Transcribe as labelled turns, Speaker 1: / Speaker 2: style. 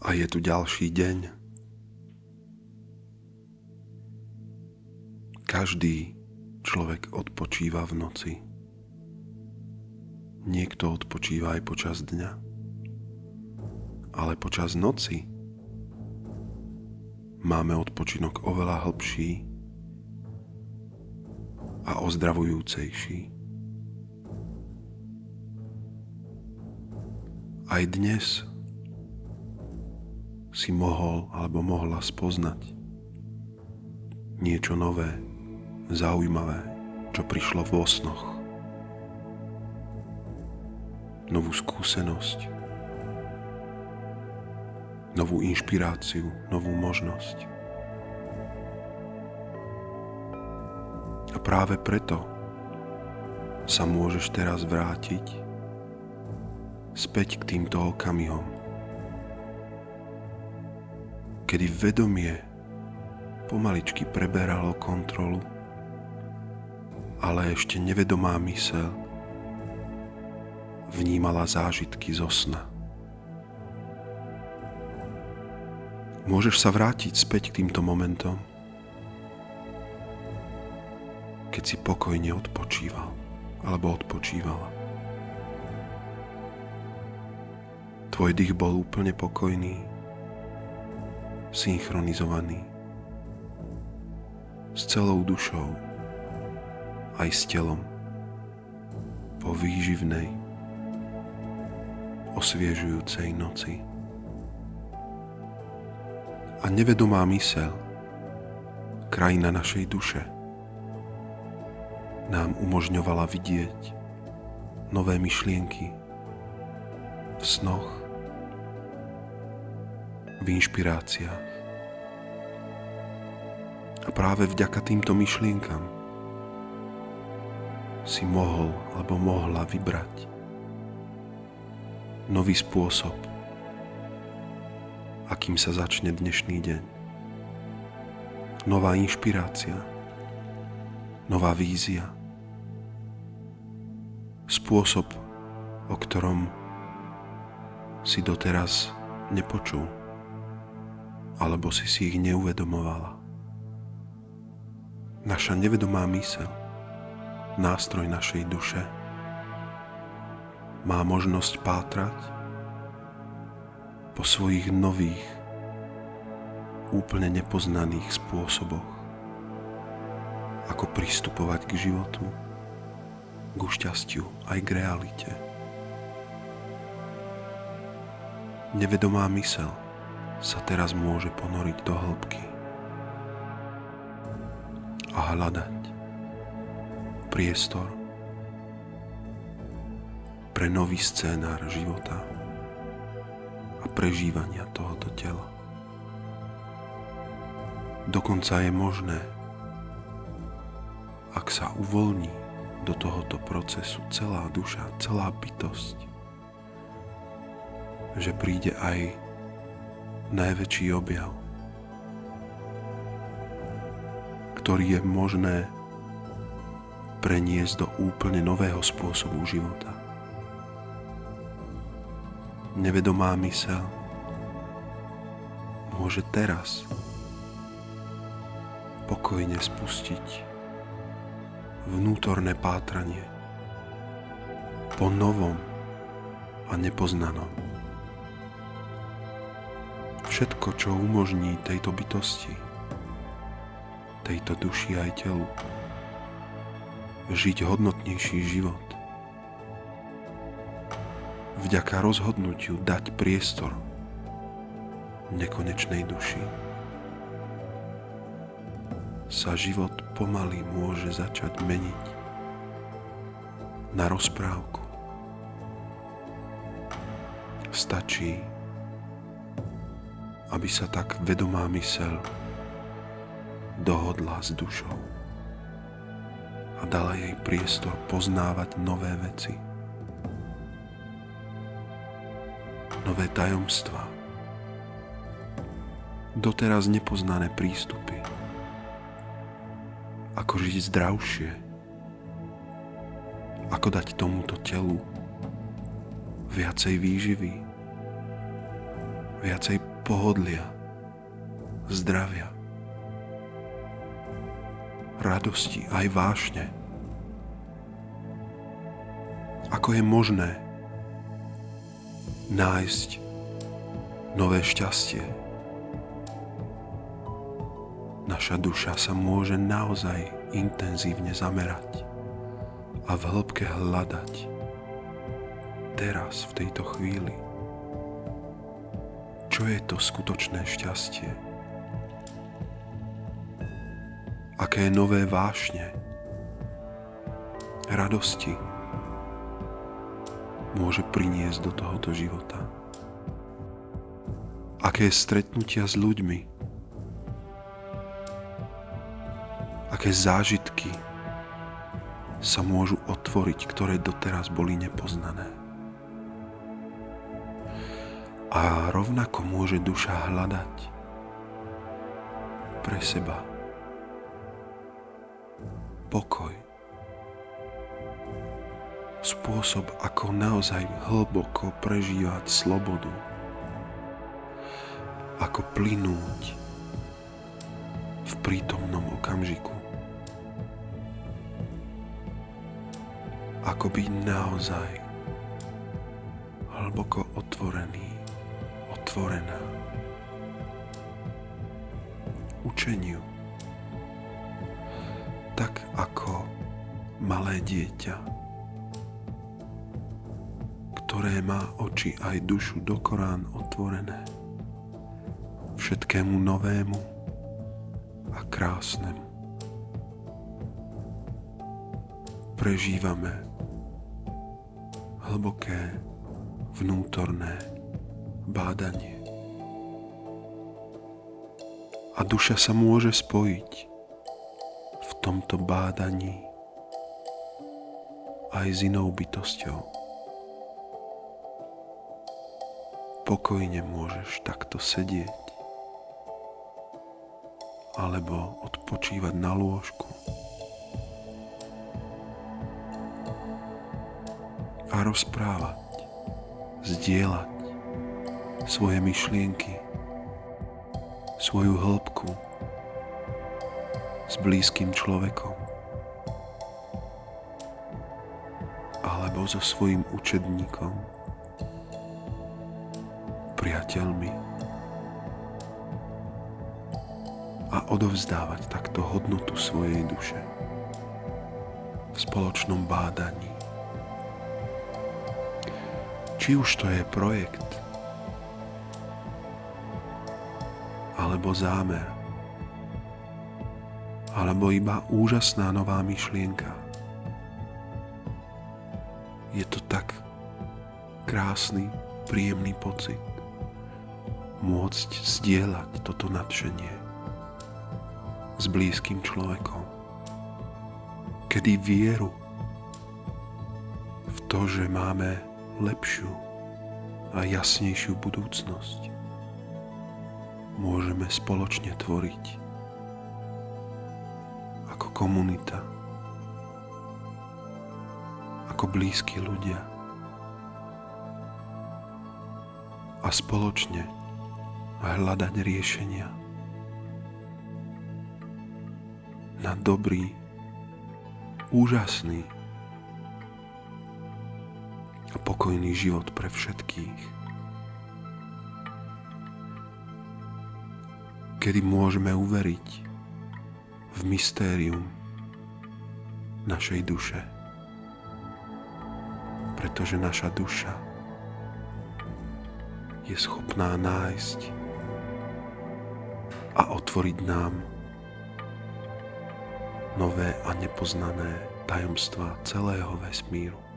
Speaker 1: A je tu ďalší deň. Každý človek odpočíva v noci. Niekto odpočíva aj počas dňa. Ale počas noci máme odpočinok oveľa hlbší a ozdravujúcejší. Aj dnes si mohol alebo mohla spoznať niečo nové, zaujímavé, čo prišlo vo snoch. Novú skúsenosť, novú inšpiráciu, novú možnosť. A práve preto sa môžeš teraz vrátiť späť k týmto okamihom, kedy vedomie pomaličky preberalo kontrolu, ale ešte nevedomá mysel vnímala zážitky zo sna. Môžeš sa vrátiť späť k týmto momentom, keď si pokojne odpočíval alebo odpočívala. Tvoj dých bol úplne pokojný, synchronizovaný. S celou dušou. Aj s telom. Po výživnej, osviežujúcej noci. A nevedomá mysel, krajina našej duše, nám umožňovala vidieť. Nové myšlienky. V snoch, v inšpiráciách. A práve vďaka týmto myšlienkam si mohol alebo mohla vybrať nový spôsob, akým sa začne dnešný deň. Nová inšpirácia, nová vízia, spôsob, o ktorom si doteraz nepočul alebo si si ich neuvedomovala. Naša nevedomá mysel, nástroj našej duše, má možnosť pátrať po svojich nových, úplne nepoznaných spôsoboch, ako pristupovať k životu, k šťastiu aj k realite. Nevedomá mysel sa teraz môže ponoriť do hĺbky a hľadať priestor pre nový scénár života a prežívania tohoto tela. Dokonca je možné, ak sa uvoľní do tohoto procesu celá duša, celá bytosť, že príde aj najväčší objav, ktorý je možné preniesť do úplne nového spôsobu života. Nevedomá mysel môže teraz pokojne spustiť vnútorné pátranie po novom a nepoznanom všetko, čo umožní tejto bytosti, tejto duši aj telu, žiť hodnotnejší život. Vďaka rozhodnutiu dať priestor nekonečnej duši sa život pomaly môže začať meniť na rozprávku. Stačí aby sa tak vedomá mysel dohodla s dušou a dala jej priestor poznávať nové veci, nové tajomstvá, doteraz nepoznané prístupy, ako žiť zdravšie, ako dať tomuto telu viacej výživy, viacej pohodlia, zdravia, radosti aj vášne. Ako je možné nájsť nové šťastie? Naša duša sa môže naozaj intenzívne zamerať a v hĺbke hľadať teraz, v tejto chvíli. Čo je to skutočné šťastie? Aké nové vášne, radosti môže priniesť do tohoto života? Aké stretnutia s ľuďmi, aké zážitky sa môžu otvoriť, ktoré doteraz boli nepoznané. A rovnako môže duša hľadať pre seba pokoj. Spôsob, ako naozaj hlboko prežívať slobodu. Ako plynúť v prítomnom okamžiku. Ako byť naozaj hlboko otvorený otvorená učeniu, tak ako malé dieťa, ktoré má oči aj dušu do Korán otvorené všetkému novému a krásnemu. Prežívame hlboké vnútorné bádanie. A duša sa môže spojiť v tomto bádaní aj s inou bytosťou. Pokojne môžeš takto sedieť alebo odpočívať na lôžku a rozprávať, zdieľať svoje myšlienky, svoju hĺbku s blízkym človekom alebo so svojim učedníkom, priateľmi a odovzdávať takto hodnotu svojej duše v spoločnom bádaní. Či už to je projekt, alebo zámer, alebo iba úžasná nová myšlienka. Je to tak krásny, príjemný pocit môcť zdieľať toto nadšenie s blízkym človekom, kedy vieru v to, že máme lepšiu a jasnejšiu budúcnosť môžeme spoločne tvoriť. Ako komunita, ako blízki ľudia. A spoločne hľadať riešenia na dobrý, úžasný a pokojný život pre všetkých. Kedy môžeme uveriť v mystérium našej duše. Pretože naša duša je schopná nájsť a otvoriť nám nové a nepoznané tajomstvá celého vesmíru.